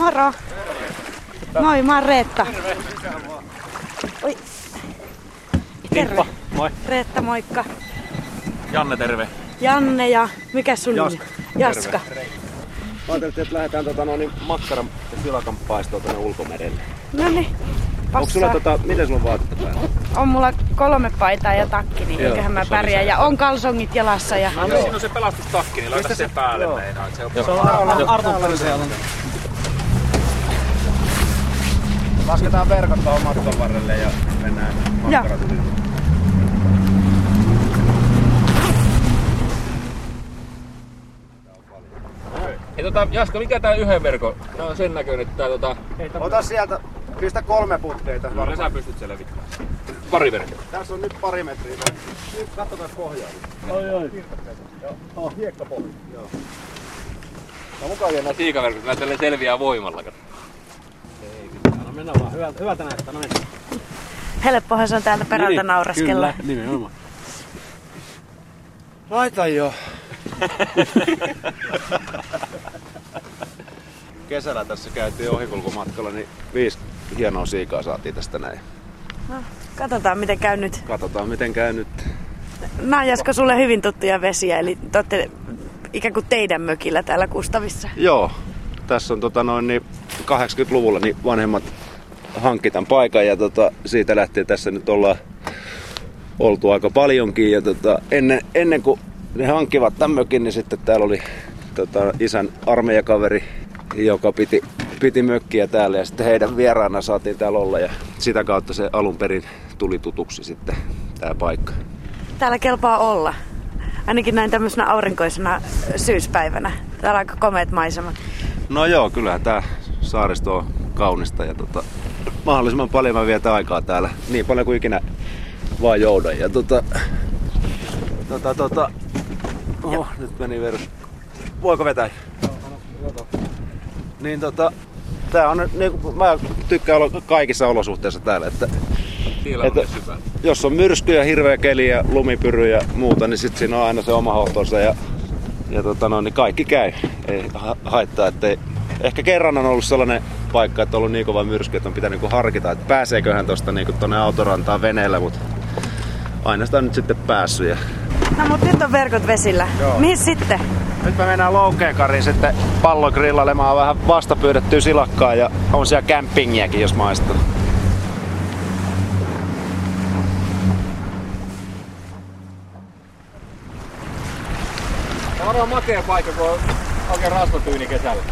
Moro. Moi, mä oon Reetta. Oi. Terve. Moi. Reetta, moikka. Janne, terve. Janne ja mikä sun Jaska. nimi? Jaska. Mä ajattelin, että lähdetään tota, no, niin makkaran ja silakan paistoon tuonne ulkomerelle. No niin. Onko sulla tota, miten sulla on vaatetta päällä? On mulla kolme paitaa ja takki, niin Joo, eiköhän mä se pärjää. se. Ja on kalsongit jalassa ja... No niin, siinä on se pelastustakki, niin laita sen päälle Joo. meinaa. että Se on Se on Lasketaan verkot tuohon matkan varrelle ja mennään makkarat yli. Hei, tota, Jaska, mikä tää yhden verkon? Tää on sen näköinen, että tää tota... Ota sieltä, pistä kolme putkeita. Kyllä sä pystyt selvittämään. Pari verkkoa. Tässä on nyt pari metriä. Nyt katsotaan pohjaa. Oi oi. Joo. Oh, hiekkapohja. Joo. No mukaan vielä siikaverkot, tälleen selviää voimalla. kato. No mennä vaan, hyvältä, hyvältä näyttää, no mennään. Helppohan se on täältä perältä naureskella. Kyllä, nimenomaan. Laita jo. Kesällä tässä käytiin ohikulkumatkalla, niin viisi hienoa siikaa saatiin tästä näin. No, katsotaan miten käy nyt. Katsotaan miten käy nyt. Nämä on Jaska sulle hyvin tuttuja vesiä, eli te olette ikään kuin teidän mökillä täällä Kustavissa. Joo, tässä on tota noin niin 80-luvulla niin vanhemmat hankki tämän paikan ja tota, siitä lähtien tässä nyt ollaan oltu aika paljonkin. Ja tota, ennen, ennen kuin ne hankkivat tämän mökin, niin sitten täällä oli tota, isän armeijakaveri, joka piti, piti mökkiä täällä ja sitten heidän vieraana saatiin täällä olla ja sitä kautta se alun perin tuli tutuksi sitten tämä paikka. Täällä kelpaa olla. Ainakin näin tämmöisenä aurinkoisena syyspäivänä. Täällä on aika komeet maisemat. No joo, kyllähän tämä saaristo on kaunista ja tota, mahdollisimman paljon mä vietän aikaa täällä. Niin paljon kuin ikinä vaan joudan. Ja tota, tota, tota, oho, nyt meni verus. Voiko vetää? Niin tota, tää on niin mä tykkään olla kaikissa olosuhteissa täällä, että Että- jos on myrskyjä, hirveä keli ja lumipyry ja muuta, niin sit siinä on aina se oma hohtonsa ja, ja tota no, niin kaikki käy. Ei ha- haittaa, ettei... Ehkä kerran on ollut sellainen paikka, että on ollut niin kova myrsky, että on pitänyt niinku harkita, että pääseeköhän tosta niinku tonne autorantaan veneellä, mutta aina sitä on nyt sitten päässyt. Ja... No mut nyt on verkot vesillä. Joo. Mihin sitten? Nyt me mennään Loukeenkariin sitten pallogrillailemaan vähän vastapyydettyä silakkaa ja on siellä campingiäkin, jos maistuu. Tää on varmaan makea paikka, kun on oikein rasvatyyni kesällä.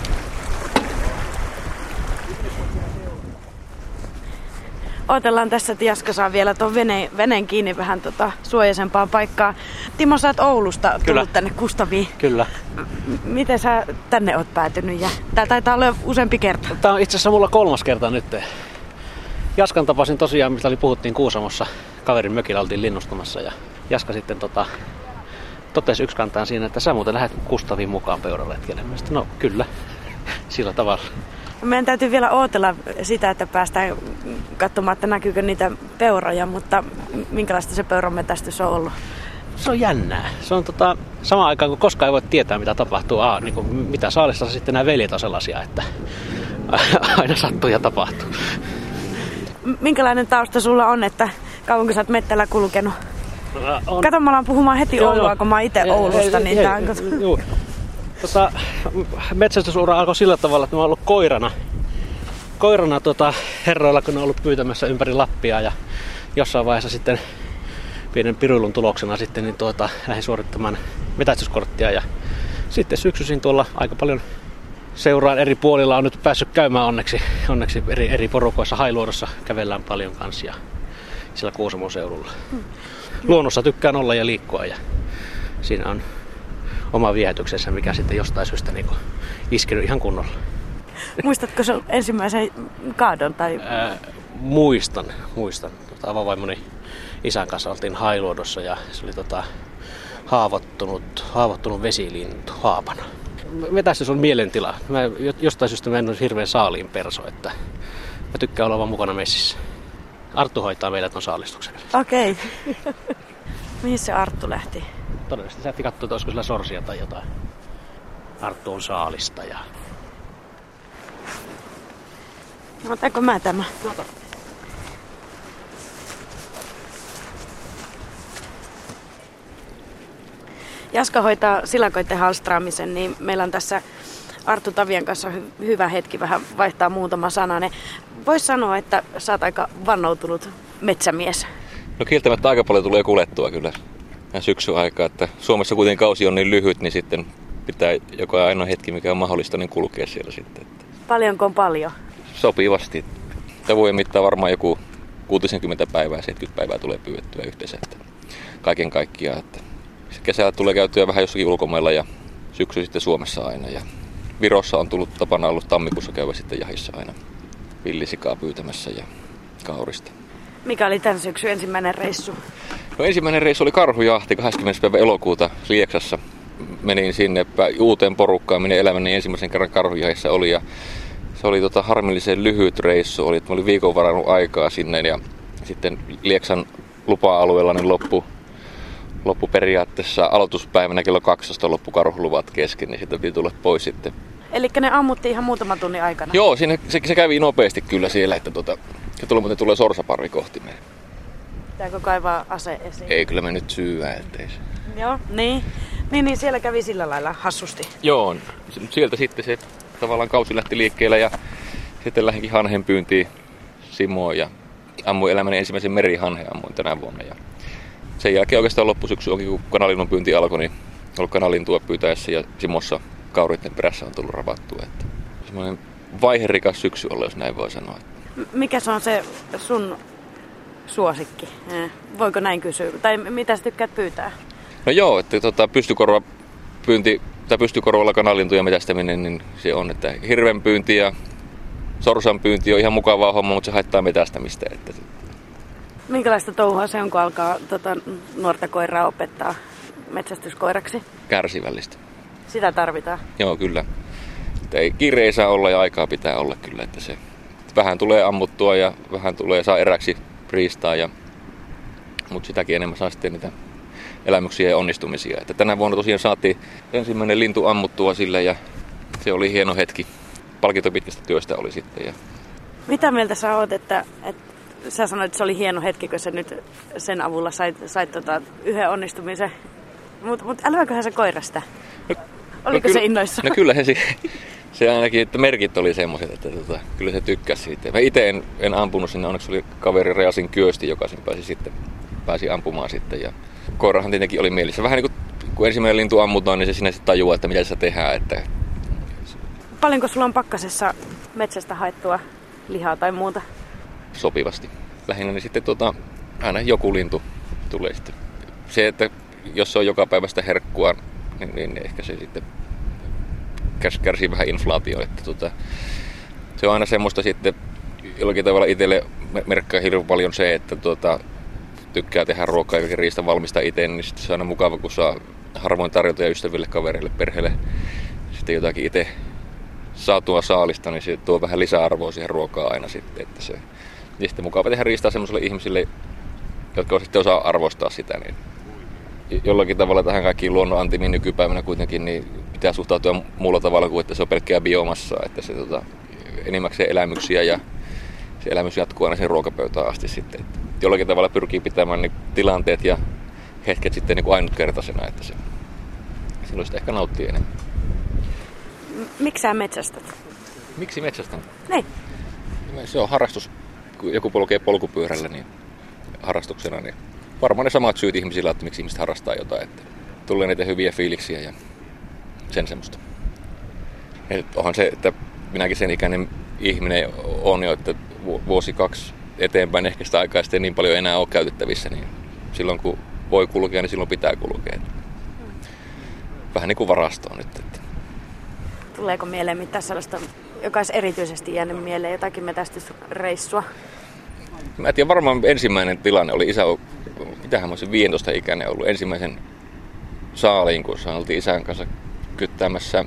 Odotellaan tässä, että Jaska saa vielä tuon veneen, veneen kiinni vähän tota suojaisempaan paikkaan. Timo, sä oot Oulusta tullut Kyllä. tänne Kustaviin. Kyllä. M- miten sä tänne oot päätynyt? Ja tää taitaa olla useampi kerta. Tää on itse asiassa mulla kolmas kerta nyt. Jaskan tapasin tosiaan, mistä oli puhuttiin Kuusamossa. Kaverin mökillä oltiin linnustamassa ja Jaska sitten tota, totesi yksi kantaan siinä, että sä muuten lähdet Kustaviin mukaan. Mä sanoin, no kyllä, sillä tavalla. Meidän täytyy vielä ootella sitä, että päästään katsomaan, että näkyykö niitä peuroja, mutta minkälaista se peuranmetästys on ollut? Se on jännää. Se on tota, samaan aikaan, kun koskaan ei voi tietää, mitä tapahtuu. Aa, niin kuin, mitä saalissa sitten nämä veljet on sellaisia, että aina sattuu ja tapahtuu. Minkälainen tausta sulla on, että kauanko sä oot mettällä kulkenut? On, Kato, mä alan puhumaan heti Joo, Oulua, joo. kun mä oon itse Oulusta, ei, niin ei, tää on... Tota, metsästysura alkoi sillä tavalla, että mä oon ollut koirana, koirana tota, herroilla, kun on ollut pyytämässä ympäri Lappia ja jossain vaiheessa sitten pienen piruilun tuloksena sitten niin tuota, lähdin suorittamaan metästyskorttia ja sitten syksyisin tuolla aika paljon seuraan. Eri puolilla on nyt päässyt käymään onneksi, onneksi eri, eri porukoissa. Hailuodossa kävellään paljon kanssa ja siellä Kuusamon seudulla. Luonnossa tykkään olla ja liikkua ja siinä on oma viehätyksensä, mikä sitten jostain syystä niin iskenyt ihan kunnolla. Muistatko sun ensimmäisen kaadon? Tai... Ää, muistan, muistan. Tota, avavaimoni isän kanssa oltiin Hailuodossa ja se oli tota, haavoittunut, haavoittunut vesilintu haapana. Metästys on mielentila. Mä, jo- jostain syystä mä en ole hirveän saaliin perso, että mä tykkään olla vaan mukana messissä. Arttu hoitaa meidät on saalistuksen. Okei. Mihin se Arttu lähti? Todennäköisesti sä katsoa, että olisiko sillä sorsia tai jotain. Arttu on saalista ja No, otanko mä tämä? Jaska hoitaa silakoiden halstraamisen, niin meillä on tässä Arttu Tavian kanssa hy- hyvä hetki vähän vaihtaa muutama sananen. Voisi sanoa, että sä oot aika vannoutunut metsämies. No kieltämättä aika paljon tulee kulettua kyllä syksyn aikaa, että Suomessa kuitenkin kausi on niin lyhyt, niin sitten pitää joka ainoa hetki, mikä on mahdollista, niin kulkea siellä sitten. Paljonko on paljon? sopivasti. Tavojen mittaan varmaan joku 60 päivää, 70 päivää tulee pyydettyä yhteensä. Että kaiken kaikkiaan. Että kesällä tulee käytyä vähän jossakin ulkomailla ja syksy sitten Suomessa aina. Ja Virossa on tullut tapana ollut tammikuussa käydä sitten jahissa aina villisikaa pyytämässä ja kaurista. Mikä oli tämän syksyn ensimmäinen reissu? No ensimmäinen reissu oli karhujahti 20. päivä elokuuta Lieksassa. Menin sinne uuteen porukkaan, minä elämäni ensimmäisen kerran karhujahissa oli ja se oli tota harmillisen lyhyt reissu. Oli, että mä olin viikon varannut aikaa sinne ja sitten Lieksan lupa-alueella niin loppu, loppu periaatteessa aloituspäivänä kello 12 loppu karhuluvat kesken, niin sitten piti tulla pois sitten. Eli ne ammuttiin ihan muutaman tunnin aikana. Joo, siinä, se, se kävi nopeasti kyllä siellä, että tota, se tuli, muuten tulee sorsaparvi kohti meidän. Pitääkö kaivaa ase esiin? Ei kyllä me nyt syyä, ettei se. Joo, niin. Niin, niin siellä kävi sillä lailla hassusti. Joo, sieltä sitten se tavallaan kausi lähti liikkeelle ja sitten lähdinkin hanhen pyyntiin Simoon ja ammuin elämäni ensimmäisen merihanhen ammuin tänä vuonna. Ja sen jälkeen oikeastaan loppusyksy onkin, kun kanalin pyynti alkoi, niin ollut kanalin tuo pyytäessä ja Simossa kauritten perässä on tullut ravattua. Että semmoinen vaiherikas syksy olla, jos näin voi sanoa. M- mikä se on se sun suosikki? Eh, Voiko näin kysyä? Tai mitä sä tykkäät pyytää? No joo, että tota, pystykorva pyynti, tai pystykorvalla kanalintuja metästäminen, niin se on, että hirven pyynti ja sorsan pyynti on ihan mukavaa homma, mutta se haittaa metästämistä. Että Minkälaista touhua se on, kun alkaa tota, nuorta koiraa opettaa metsästyskoiraksi? kärsivällistä. Sitä tarvitaan. Joo, kyllä. Että ei, kiire ei saa olla ja aikaa pitää olla kyllä, että se vähän tulee ammuttua ja vähän tulee saa eräksi riistaa, ja, mutta sitäkin enemmän saa sitten niitä elämyksiä ja onnistumisia. Että tänä vuonna tosiaan saatiin ensimmäinen lintu ammuttua sille ja se oli hieno hetki. Palkinto pitkästä työstä oli sitten. Ja Mitä mieltä sä oot, että, että sä sanoit, että se oli hieno hetki, kun sä nyt sen avulla sait, sait tota, yhden onnistumisen. Mutta mut älyäköhän se koirasta? Oliko no se kyllä- innoissa? No kyllä se, si- se ainakin, että merkit oli semmoiset, että tota, kyllä se tykkäsi siitä. Mä itse en, en ampunut sinne, onneksi oli kaveri Reasin Kyösti, joka sen pääsi sitten pääsi ampumaan sitten. Ja koirahan tietenkin oli mielessä. Vähän niin kuin kun ensimmäinen lintu ammutaan, niin se sinne sitten tajuaa, että mitä se tehdään. Että Paljonko sulla on pakkasessa metsästä haettua lihaa tai muuta? sopivasti. Lähinnä niin sitten tota, aina joku lintu tulee sitten. Se, että jos se on joka päivästä herkkua, niin, niin ehkä se sitten kärsii vähän inflaatio. Että tota, se on aina semmoista sitten, jollakin tavalla itselle mer- merkkaa hirveän paljon se, että tota, tykkää tehdä ruokaa ja riistä valmistaa itse, niin sitten se on aina mukava, kun saa harvoin tarjota ja ystäville, kavereille, perheelle sitten jotakin itse saatua saalista, niin se tuo vähän lisäarvoa siihen ruokaan aina sitten, että se ja sitten mukava tehdä riistaa semmoisille ihmisille, jotka sitten osaa arvostaa sitä, niin jollakin tavalla tähän kaikkiin luonnon antimiin nykypäivänä kuitenkin niin pitää suhtautua muulla tavalla kuin, että se on pelkkää biomassaa, että se tota, enimmäkseen elämyksiä ja se elämys jatkuu aina sen ruokapöytään asti sitten. Että jollakin tavalla pyrkii pitämään niin tilanteet ja hetket sitten niin kuin ainutkertaisena, että se silloin sitä ehkä nauttii enemmän. M- miksi sä metsästät? Miksi metsästän? Niin. Se on harrastus, kun joku polkee polkupyörällä niin harrastuksena, niin varmaan ne samat syyt ihmisillä, että miksi ihmiset harrastaa jotain. Että tulee niitä hyviä fiiliksiä ja sen semmoista. Et onhan se, että minäkin sen ikäinen ihminen on jo, että vu- vuosi kaksi eteenpäin ehkä sitä aikaa sitten niin paljon enää ole käytettävissä, niin silloin kun voi kulkea, niin silloin pitää kulkea. Vähän niin kuin varastoon nyt. Että Tuleeko mieleen mitään sellaista, joka olisi erityisesti jäänyt mieleen, jotakin metästysreissua? Mä en tiedä, varmaan ensimmäinen tilanne oli isä, mitähän mä olisin 15 ikäinen ollut, ensimmäisen saaliin, kun oltiin isän kanssa kyttäämässä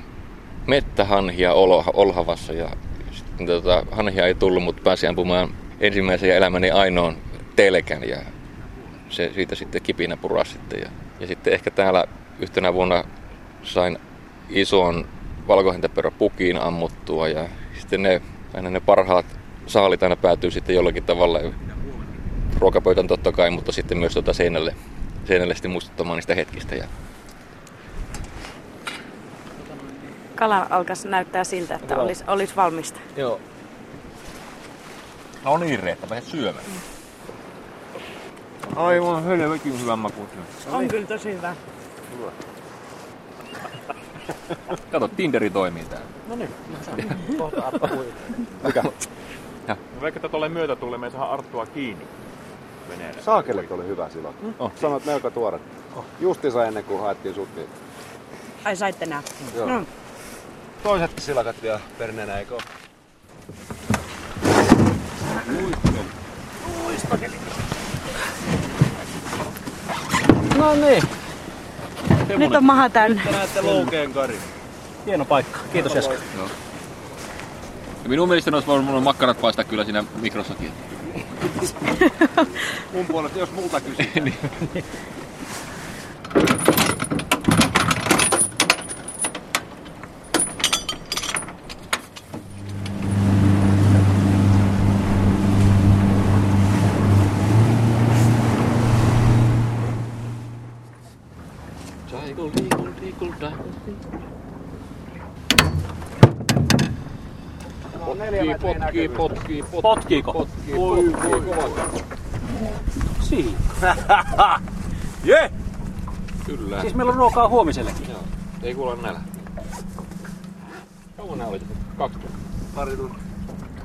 mettähanhia Olha- Olhavassa ja sitten tota, hanhia ei tullut, mutta pääsin ampumaan ensimmäisen ja elämäni ainoan telkän ja se siitä sitten kipinä puras sitten. Ja, ja sitten ehkä täällä yhtenä vuonna sain ison valkohäntäperä pukiin ammuttua ja sitten ne, aina ne parhaat saalit aina päätyy sitten jollakin tavalla ruokapöytän totta kai, mutta sitten myös tuota seinälle, seinälle sitten muistuttamaan niistä hetkistä. Ja Kala alkaisi näyttää siltä, että olisi, olisi valmista. Joo. No niin, Reetta, pääset syömään. Aivan helvetin hyvän makuinen. On kyllä tosi hyvä. Kato, Tinderi toimii täällä. No niin, No Vaikka tätä ole myötä tulee, me ei saada Arttua kiinni veneellä. Saakelet oli hyvä silloin. Oh. Sanoit melko tuore. Oh. Justiinsa ennen kuin haettiin sut, niin Ai saitte nää. Joo. No. Toiset silakat vielä perineenä, eikö no niin. Nyt on maha täynnä. Te näette loukeen kari. Hieno paikka. Kiitos Esko. Ja minun mielestä olisi voinut mun makkarat paistaa kyllä siinä mikrossakin. Mun puolesta, jos multa kysytään. Potkii, potkii, potkii, Potkiiko? potkii, potkii, kovasti. Siinä. Jee! Kyllä. Siis meillä on ruokaa huomisellekin. Joo. Ei kuule nälä. Kauan nää oli? Kaksi Pari tuntia.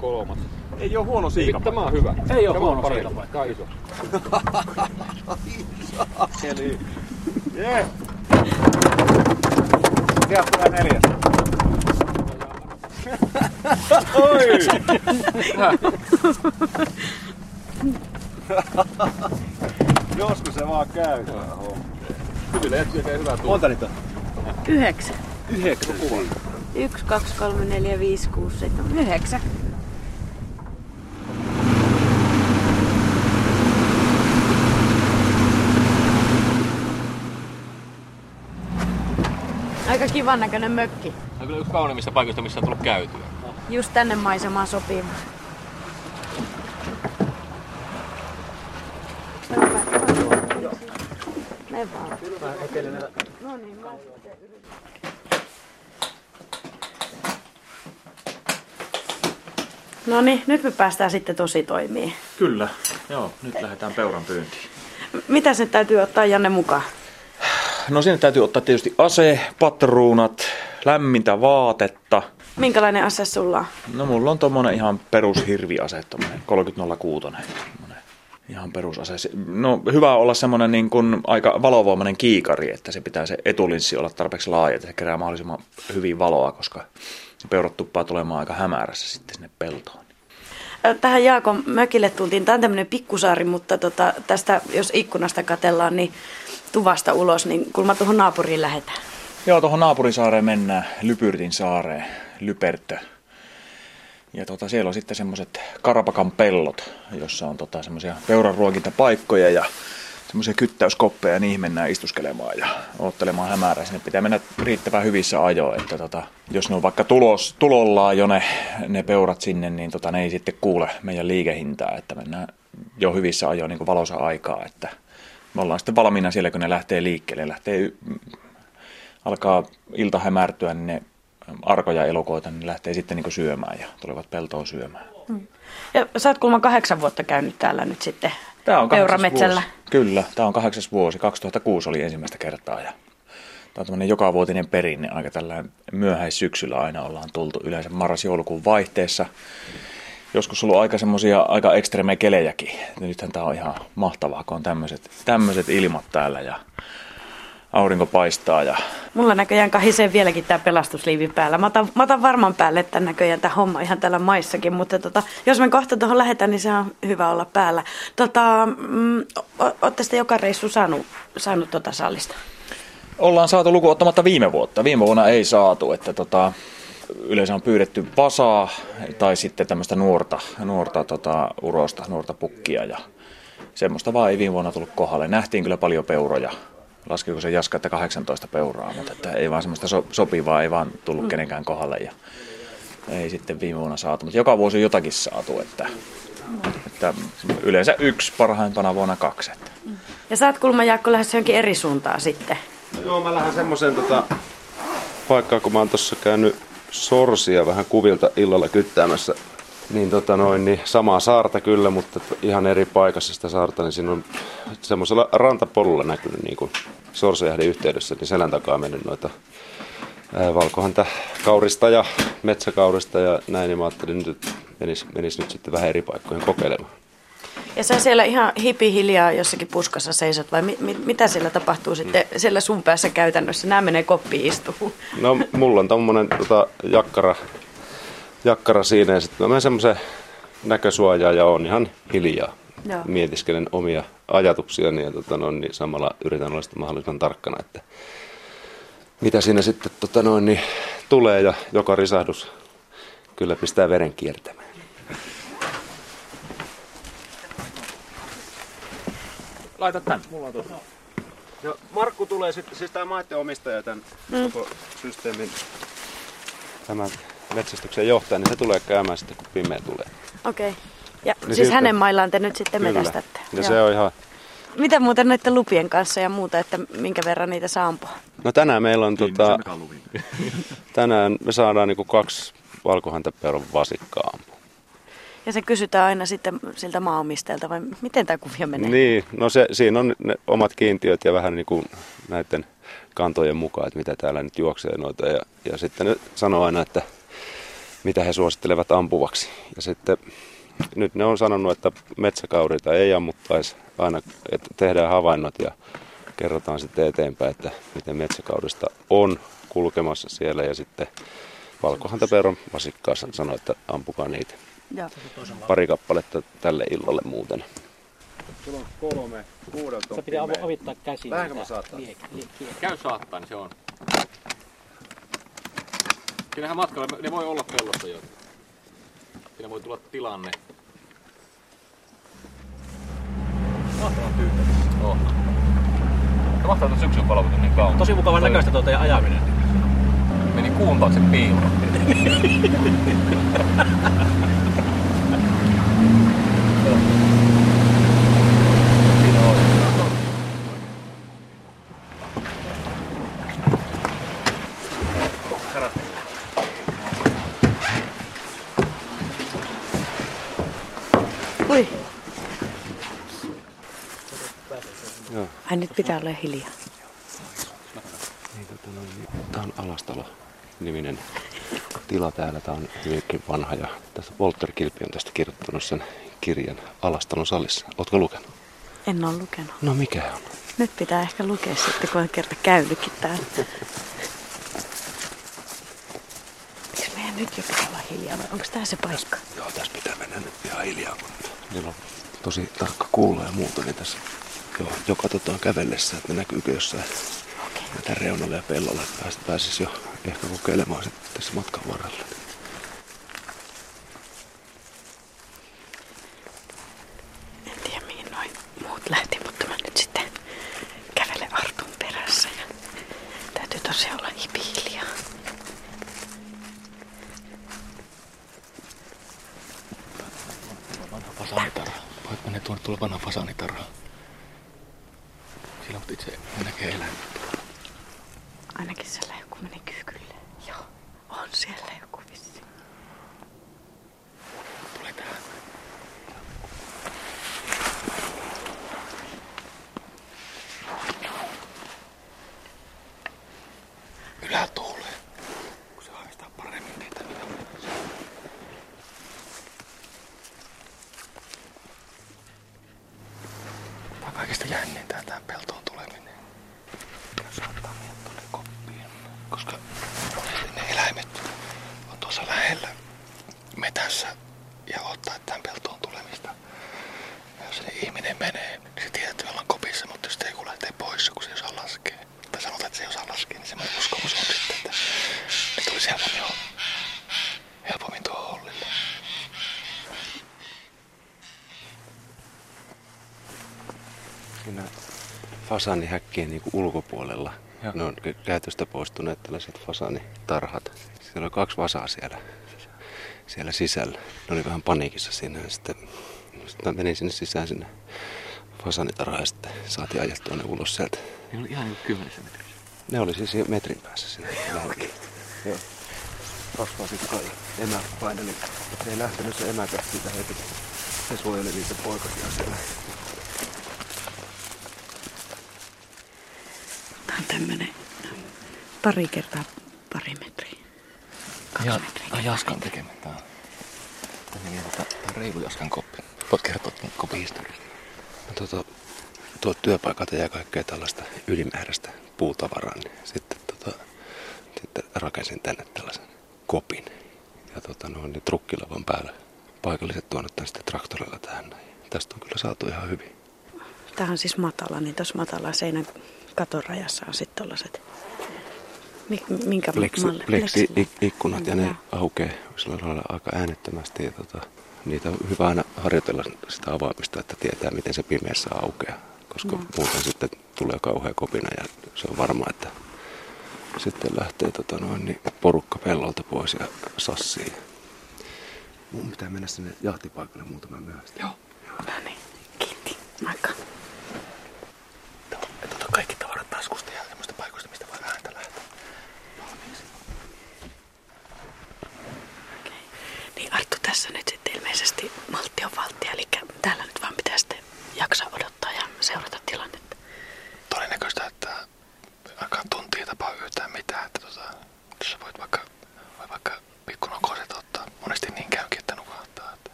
kolmas. Ei oo huono siika. Tämä on hyvä. Ei oo Tämä on huono parempi. siikapaikka. Tää on iso. Eli... Jee! Sieltä tulee neljäs. Oi! Joskus se vaan käy. Hyvillä jätkiä hyvää tulla. Monta niitä on? Yhdeksän. Yhdeksän. Yksi, kaksi, kolme, neljä, viisi, kuusi, seitsemän, yhdeksän. Aika kivan näköinen mökki. Tämä on kyllä yksi kauneimmista paikoista, missä on tullut käytyä. Just tänne maisemaan sopii. Me vaan. No niin, mä. No niin, nyt me päästään sitten tosi toimiin. Kyllä. Joo, nyt lähdetään peuran pyyntiin. Mitä se täytyy ottaa Janne mukaan? No sinne täytyy ottaa tietysti ase, patruunat, lämmintä vaatetta. Minkälainen ase sulla on? No mulla on tommonen ihan perushirviase, tommonen 3006. tommonen Ihan perusase. Se- No hyvä olla semmonen niin kuin aika valovoimainen kiikari, että se pitää se etulinssi olla tarpeeksi laaja, että se kerää mahdollisimman hyvin valoa, koska peurat tuppaa tulemaan aika hämärässä sitten sinne peltoon. Tähän Jaakon mökille tultiin. Tämä on tämmöinen pikkusaari, mutta tota, tästä, jos ikkunasta katellaan, niin tuvasta ulos, niin kun mä tuohon naapuriin lähetään. Joo, tuohon naapurisaareen mennään, Lypyrtin saareen, Lypertö. Ja tota, siellä on sitten semmoiset Karapakan pellot, jossa on tota, semmoisia peuranruokintapaikkoja ja semmoisia kyttäyskoppeja ja niihin mennään istuskelemaan ja ottelemaan hämärää. Sinne pitää mennä riittävän hyvissä ajoin, että tota, jos ne on vaikka tulos, tulollaan jo ne, ne peurat sinne, niin tota, ne ei sitten kuule meidän liikehintaa, että mennään jo hyvissä ajoin niin kuin valossa aikaa, että me ollaan sitten valmiina siellä, kun ne lähtee liikkeelle. Lähtee alkaa ilta hämärtyä, niin ne arkoja elukoita niin lähtee sitten niin syömään ja tulevat peltoon syömään. Ja sä oot kuulemma kahdeksan vuotta käynyt täällä nyt sitten Tämä on Peurametsällä. vuosi. Kyllä, tämä on kahdeksas vuosi. 2006 oli ensimmäistä kertaa ja tämä on tämmöinen jokavuotinen perinne. Aika tällainen myöhäissyksyllä aina ollaan tultu yleensä marras-joulukuun vaihteessa. Joskus ollut aika semmoisia aika ekstreme kelejäkin. Nythän tämä on ihan mahtavaa, kun on tämmöiset, tämmöiset ilmat täällä ja aurinko paistaa ja Mulla näköjään kahisee vieläkin tämä pelastusliivi päällä. Mä otan, mä otan varman päälle tämän näköjään tämä homma ihan täällä maissakin, mutta tota, jos me kohta tuohon lähdetään, niin se on hyvä olla päällä. Tota, mm, Olette sitten joka reissu saanut, saanut tota sallista? Ollaan saatu luku ottamatta viime vuotta. Viime vuonna ei saatu, että tota, yleensä on pyydetty vasaa tai sitten tämmöistä nuorta, nuorta tota, urosta, nuorta pukkia ja semmoista vaan ei viime vuonna tullut kohdalle. Nähtiin kyllä paljon peuroja. Laskiko se Jaska, että 18 peuraa, mutta että ei vaan semmoista so- sopivaa, ei vaan tullut kenenkään kohdalle. Ja ei sitten viime vuonna saatu, mutta joka vuosi on jotakin saatu, että, että yleensä yksi, parhaimpana vuonna kaksi. Että. Ja sä oot kulma Jaakko lähdössä johonkin eri suuntaan sitten. No joo, mä lähden semmoiseen tota, paikkaan, kun mä oon tossa käynyt sorsia vähän kuvilta illalla kyttäämässä. Niin, tota noin, niin samaa saarta kyllä, mutta ihan eri paikassa sitä saarta, niin siinä on semmoisella rantapolulla näkynyt niin kuin Sorsajahden yhteydessä, niin selän takaa mennyt noita valkohanta kaurista ja metsäkaurista ja näin, niin mä ajattelin nyt, että menis, menis nyt sitten vähän eri paikkoihin kokeilemaan. Ja sä siellä ihan hipi hiljaa jossakin puskassa seisot vai mi- mi- mitä siellä tapahtuu sitten siellä sun päässä käytännössä? Nämä menee koppiin istuun. No mulla on tommonen tota, jakkara, jakkara siinä ja sitten mä menen semmoisen näkösuojaan ja on ihan hiljaa. Joo. Mietiskelen omia ajatuksiani ja tota, no, niin samalla yritän olla sitten mahdollisimman tarkkana, että mitä siinä sitten tota, noin, niin, tulee ja joka risahdus kyllä pistää veren kiertämään. Laita tän, mulla on tuossa. Ja Markku tulee sitten, siis tämä maiden omistaja tämän mm. koko systeemin, tämän metsästyksen johtaja, niin se tulee käymään sitten, kun pimeä tulee. Okei. Okay. Ja Niin siis sitten- hänen maillaan te nyt sitten Kyllä. metästätte. Ja Joo. se on ihan... Mitä muuten näiden lupien kanssa ja muuta, että minkä verran niitä saa ampua? No tänään meillä on tota, tänään me saadaan niinku kaksi valkohäntäpeuran vasikkaa ampua. Ja se kysytään aina sitten siltä maanomistajalta vai miten tämä kuvio menee? Niin, no se, siinä on ne omat kiintiöt ja vähän niin kuin näiden kantojen mukaan, että mitä täällä nyt juoksee noita. Ja, ja sitten ne sanoo aina, että mitä he suosittelevat ampuvaksi. Ja sitten nyt ne on sanonut, että metsäkaurita ei ammuttaisi aina, että tehdään havainnot ja kerrotaan sitten eteenpäin, että miten metsäkaudesta on kulkemassa siellä. Ja sitten valkohäntäpeuran vasikkaa sanoo, että ampukaa niitä. Joo. Pari kappaletta tälle illalle muuten. Sulla on kolme, kuudelta Se pitää avo- avittaa käsiin. Lähdenkö mä saattaa? liek- liek- Käy saattaa, niin se on. Siinähän matkalla, ne voi olla pellossa jo. Siinä voi tulla tilanne. Mahtavan tyyppi. Oh. Se mahtaa tuon syksyn palvelut niin kauan. Tosi mukava näköistä tuo teidän ajaminen. Meni kuun taakse piiloon. Ai nyt pitää olla hiljaa. Niin, tota noin, niin, Tämä on Alastalo-niminen tila täällä. Tämä on hyvinkin vanha ja tässä Walter Kilpi on tästä kirjoittanut sen kirjan Alastalon salissa. Oletko lukenut? En ole lukenut. No mikä on? Nyt pitää ehkä lukea sitten, kun on kerta käynytkin täällä. Eikö meidän nyt jo pitää olla hiljaa vai onko tää se paikka? Joo, tässä pitää mennä nyt ihan hiljaa, kun niillä on tosi tarkka kuulo ja muuta, niin tässä joo, jo katsotaan kävellessä, että näkyykö jossain okay. reunalla ja pellolla, että pääs, pääsis jo ehkä kokeilemaan sitten tässä matkan varrella. En tiedä mihin noin muut lähti, mutta mä nyt sitten kävelen Artun perässä ja täytyy tosiaan olla. Vanha fasaanitarha. Voit mennä tuonne tuolla vanha fasaanitarha. Siellä mutta itse näkee eläimet. Ainakin siellä joku meni kyykylle. Joo, on siellä joku vissi. Tulee tähän. Ylätuuleen. Kun se haistaa paremmin niitä. Tää on kaikista jännintä tää peltoon tuleminen. Ja saattaa mennä tuonne koppiin. Koska monesti ne eläimet on tuossa lähellä metässä ja odottaa tämän peltoon tulemista. Ja jos sinne ihminen menee, niin se tietää, että me ollaan kopissa, mutta jos sitten joku lähtee pois, kun se ei osaa laskea, tai sanotaan, että se ei osaa laskea, niin semmoinen uskomus on sitten, että ne tulisi helpommin, helpommin tuohon hollille. Siinä fasaanihäkkien niin ulkopuolella ne on käytöstä poistuneet tällaiset fasaanitarhat. Siellä on kaksi vasaa siellä siellä sisällä. Ne oli vähän paniikissa siinä ja sitten, sitten menin sinne sisään sinne fasanitarhaan ja sitten saatiin ajettua ne ulos sieltä. Ne oli ihan niin kymmenessä metrissä. Ne oli siis metrin päässä siinä. Lähellä. Joo. Rasvaa sitten kai emä paineli. Ei lähtenyt se emäkä siitä heti. Se suojeli niitä poikasia siellä. Tämä on tämmönen pari kertaa pari metriä. Kaksi Ja, metriä. ai Jaskan tekemä. Tää on, tää tota, tää on reilu Jaskan koppi. Voit kertoa tämän kopin historiasta. No, tota, tuo työpaikalta jää kaikkea tällaista ylimääräistä puutavaraa, niin sitten, tota, sitten rakensin tänne tällaisen kopin. Ja tota, no, niin trukkilavan päällä paikalliset tuonut tämän sitten traktorilla tähän. Tästä on kyllä saatu ihan hyvin. Tämä on siis matala, niin tuossa matala seinän katorajassa on sitten tollaset, mi- minkä Pleksi, malli? pleksi ikkunat ja ne Joo. aukeaa sillä lailla aika äänettömästi. Ja tota, niitä on hyvä aina harjoitella sitä avaamista, että tietää miten se pimeässä aukeaa. Koska Joo. muuten sitten tulee kauhea kopina ja se on varma, että sitten lähtee tota noin, niin porukka pellolta pois ja sassiin. Mun pitää mennä sinne jahtipaikalle muutaman myöhäistä. Joo. No niin, kiitti. Moikka.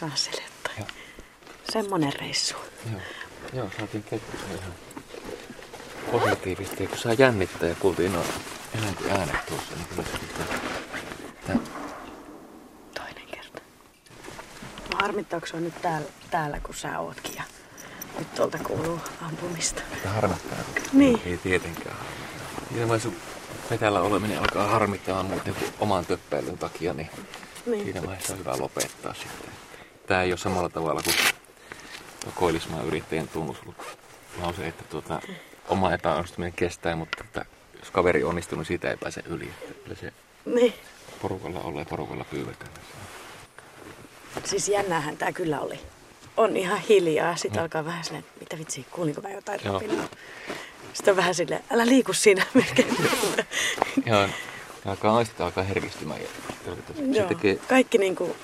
Johannes Aaseletta. Joo. Semmonen reissu. Joo, Joo saatiin kettuja ihan positiivisesti. Kun saa jännittää ja kuultiin noin eläinten äänet tuossa, niin kyllä se Toinen kerta. No harmittaako on nyt täällä, täällä, kun sä ootkin ja nyt tuolta kuuluu ampumista. tää harmittaa. Niin. Ei tietenkään harmittaa. Siinä vaiheessa, metällä oleminen alkaa harmittaa muuten oman töppäilyn takia, niin, Niin. siinä vaiheessa on hyvä lopettaa sitten. Tää ei ole samalla tavalla kuin tuo Koilismaan yrittäjän tunnuslause, että tuota, oma epäonnistuminen kestää, mutta että jos kaveri onnistuu, niin siitä ei pääse yli. Että kyllä se Niin. porukalla ollaan ja porukalla pyydetään. Siis jännäähän tää kyllä oli. On ihan hiljaa. Sitten alkaa vähän silleen, että mitä vitsi, kuulinko mä jotain Joo. rapinaa. Sitten on vähän silleen, älä liiku siinä melkein. Joo, alkaa aistit alkaa herkistymään. Ja se Joo. tekee, Kaikki niinku,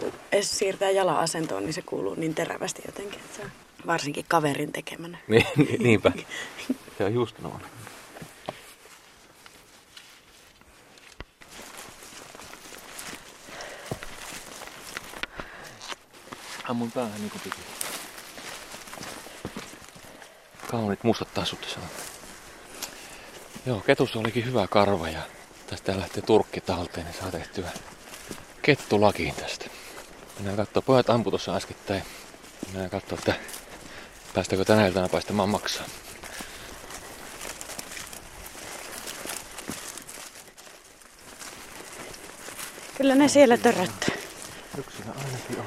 kun edes siirtää jala asentoon, niin se kuuluu niin terävästi jotenkin. Että se on varsinkin kaverin tekemänä. niin, niin- niinpä. Se on just noin. Ammun päähän niin kuin piti. Kaunit mustat tassut tässä on. Joo, ketussa olikin hyvä karva ja tästä lähtee turkki talteen, niin saa tehtyä kettulakiin tästä. Mennään katsoa, pojat ampu tuossa äskettäin. Mennään katsoa, että päästäkö tänä iltana paistamaan maksaa. Kyllä ne siellä törröttää. Yksinä ainakin on.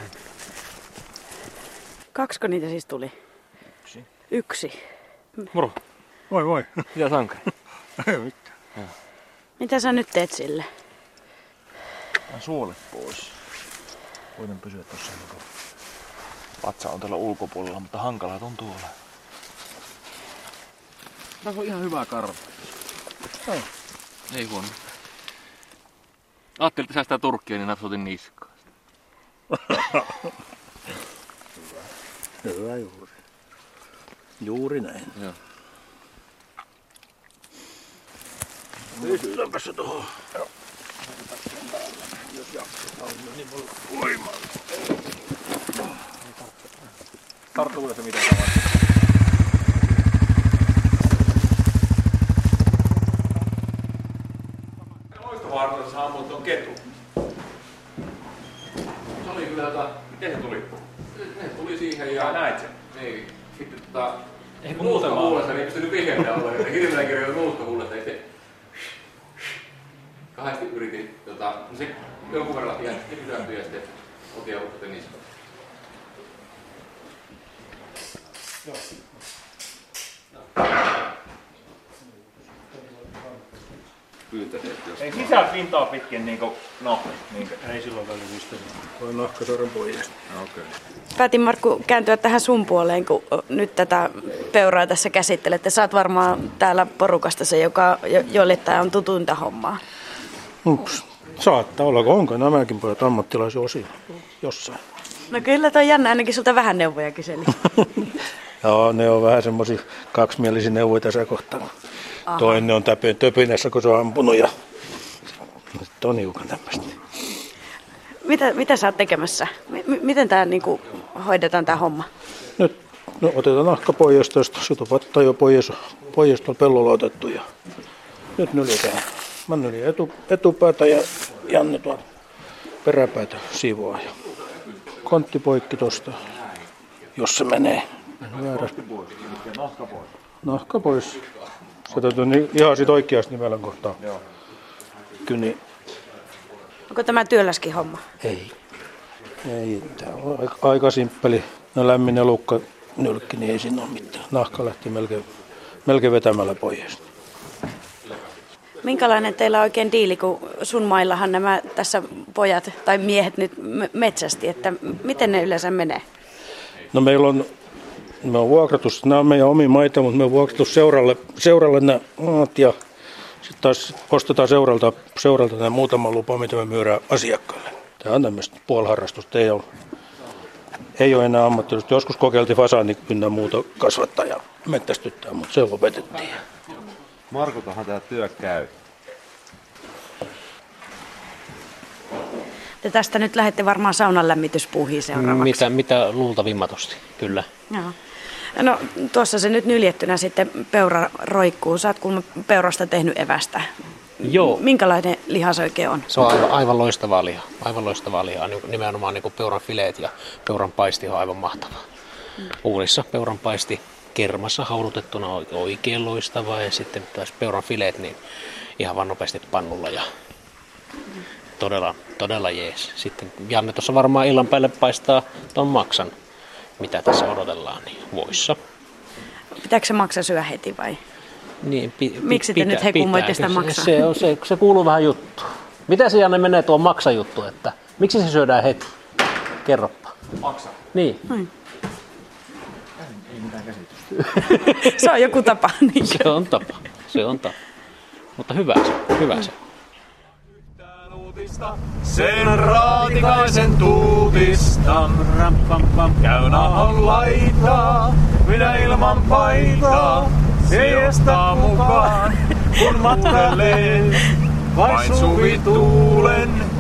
Kaksiko niitä siis tuli? Yksi. Yksi. Moro, Voi voi. mitä sankari? Ei mitään. Mitä sä nyt teet sille? Mä suolet pois. Voin pysyä tuossa niin vatsa on tuolla ulkopuolella, mutta hankalaa tuntuu olla. Tässä on ihan hyvä karva. Ei huono. Ajattelin, että säästää turkkia, niin napsutin niskaan. Hyvä juuri. Juuri näin. Joo. Pystytäänpä se tuohon. Tarttuuko se mitään tavaa? Loistovaarassa saa ammua tuon ketun. Se oli kyllä tota... Miten se tuli? Ne tuli siihen Ja ja... näit sen. Niin. Sitten tota... Ehkä muuten vaan. Nuuskahuulessa, niin ei pystynyt vihreätä olla. Hirveänä kirjoilla nuuskahuulessa, niin se... Kahdesti yritin, tota... no Se jonkun verran jäänyt pysähtyä ja sitten otin ja uppotin niskaan. Pyytäneet, jos Ei sisään pintaa pitkin niinku, no, niinku. Ei silloin välivistä. Voi nahkasorren pojasta. Okei. Päätin Markku kääntyä tähän sun puoleen, kun nyt tätä peuraa tässä käsittelette. Sä oot varmaan täällä porukasta se, joka, jo- jolle tämä on tutuinta hommaa. Ups. Saattaa olla, onko nämäkin pojat ammattilaisia osia jossain. No kyllä toi jännä, ainakin sulta vähän neuvoja kyseli. Joo, ne on vähän semmoisia kaksimielisiä neuvoja tässä kohtaa. Toinen on täpö, töpinässä, kun se on ampunut ja sitten on hiukan tämmöistä. Mitä, mitä sä oot tekemässä? M- miten tämä niinku, hoidetaan tämä homma? Nyt no, otetaan nahka pois tuosta, situpatta jo pois, pois tuolla pellolla otettu ja nyt nyljetään. Nyljän etu, etupäätä ja Janne tuolta peräpäätä siivoo ja kontti poikki tosta, jos se menee. Väärästä. Nahka pois. Nahka pois. Se täytyy ihan sit oikeasti nimellä kohtaa. Joo. Kyni. Onko tämä työläskin homma? Ei. Ei, tämä on aika, aika simppeli. No lämmin elukka nylkki, niin ei siinä ole mitään. Nahka lähti melkein, melkein vetämällä pois. Minkälainen teillä on oikein diili, kun sun maillahan nämä tässä pojat tai miehet nyt metsästi, että miten ne yleensä menee? No meillä on, me on vuokrattu, nämä on meidän omi maita, mutta me on vuokrattu seuralle, seuralle nämä maat ja sitten taas ostetaan seuralta, seuralta nämä muutama lupa, mitä me myydään asiakkaille. Tämä on tämmöistä puoliharrastusta, ei ole, ei ole enää ammattilaista. Joskus kokeiltiin fasaani ynnä muuta kasvattaa ja mettästyttää, mutta se lopetettiin. Markultahan tämä työ käy. Ja tästä nyt lähdette varmaan saunan lämmityspuuhiin seuraavaksi. Mitä, mitä luultavimmatosti, kyllä. Joo. No tuossa se nyt nyljettynä sitten peura roikkuu. Sä oot kuulemma peurasta tehnyt evästä. Joo. Minkälainen liha se oikein on? Se on aivan, aivan loistavaa lihaa. Aivan loistavaa lihaa. Niin- Nimenomaan niin kuin peuran fileet ja peuran paisti on aivan mahtavaa. Uunissa peuran paisti kermassa haudutettuna oikein loistavaa ja sitten taas peuran fileet niin ihan vaan nopeasti pannulla ja todella, todella jees. Sitten Janne tuossa varmaan illan päälle paistaa ton maksan, mitä tässä odotellaan, niin voissa. Pitääkö se maksa syö heti vai? Niin, pi, Miksi te nyt hekummoitte sitä maksaa? Se, on, se, se kuuluu vähän juttu. Mitä se Janne menee tuon maksajuttu, että miksi se syödään heti? Kerropa. Maksa. Niin, Ei mitään käsitystä. Se on joku tapa. Niin. se on tapa. Se on tapa. Mutta hyvä se, hyvä se. Sen raatikaisen tuutista. Käy nahan laitaa, minä ilman paitaa. Siestaa mukaan, kun matkalee. Vain suvituulen, minä kutsun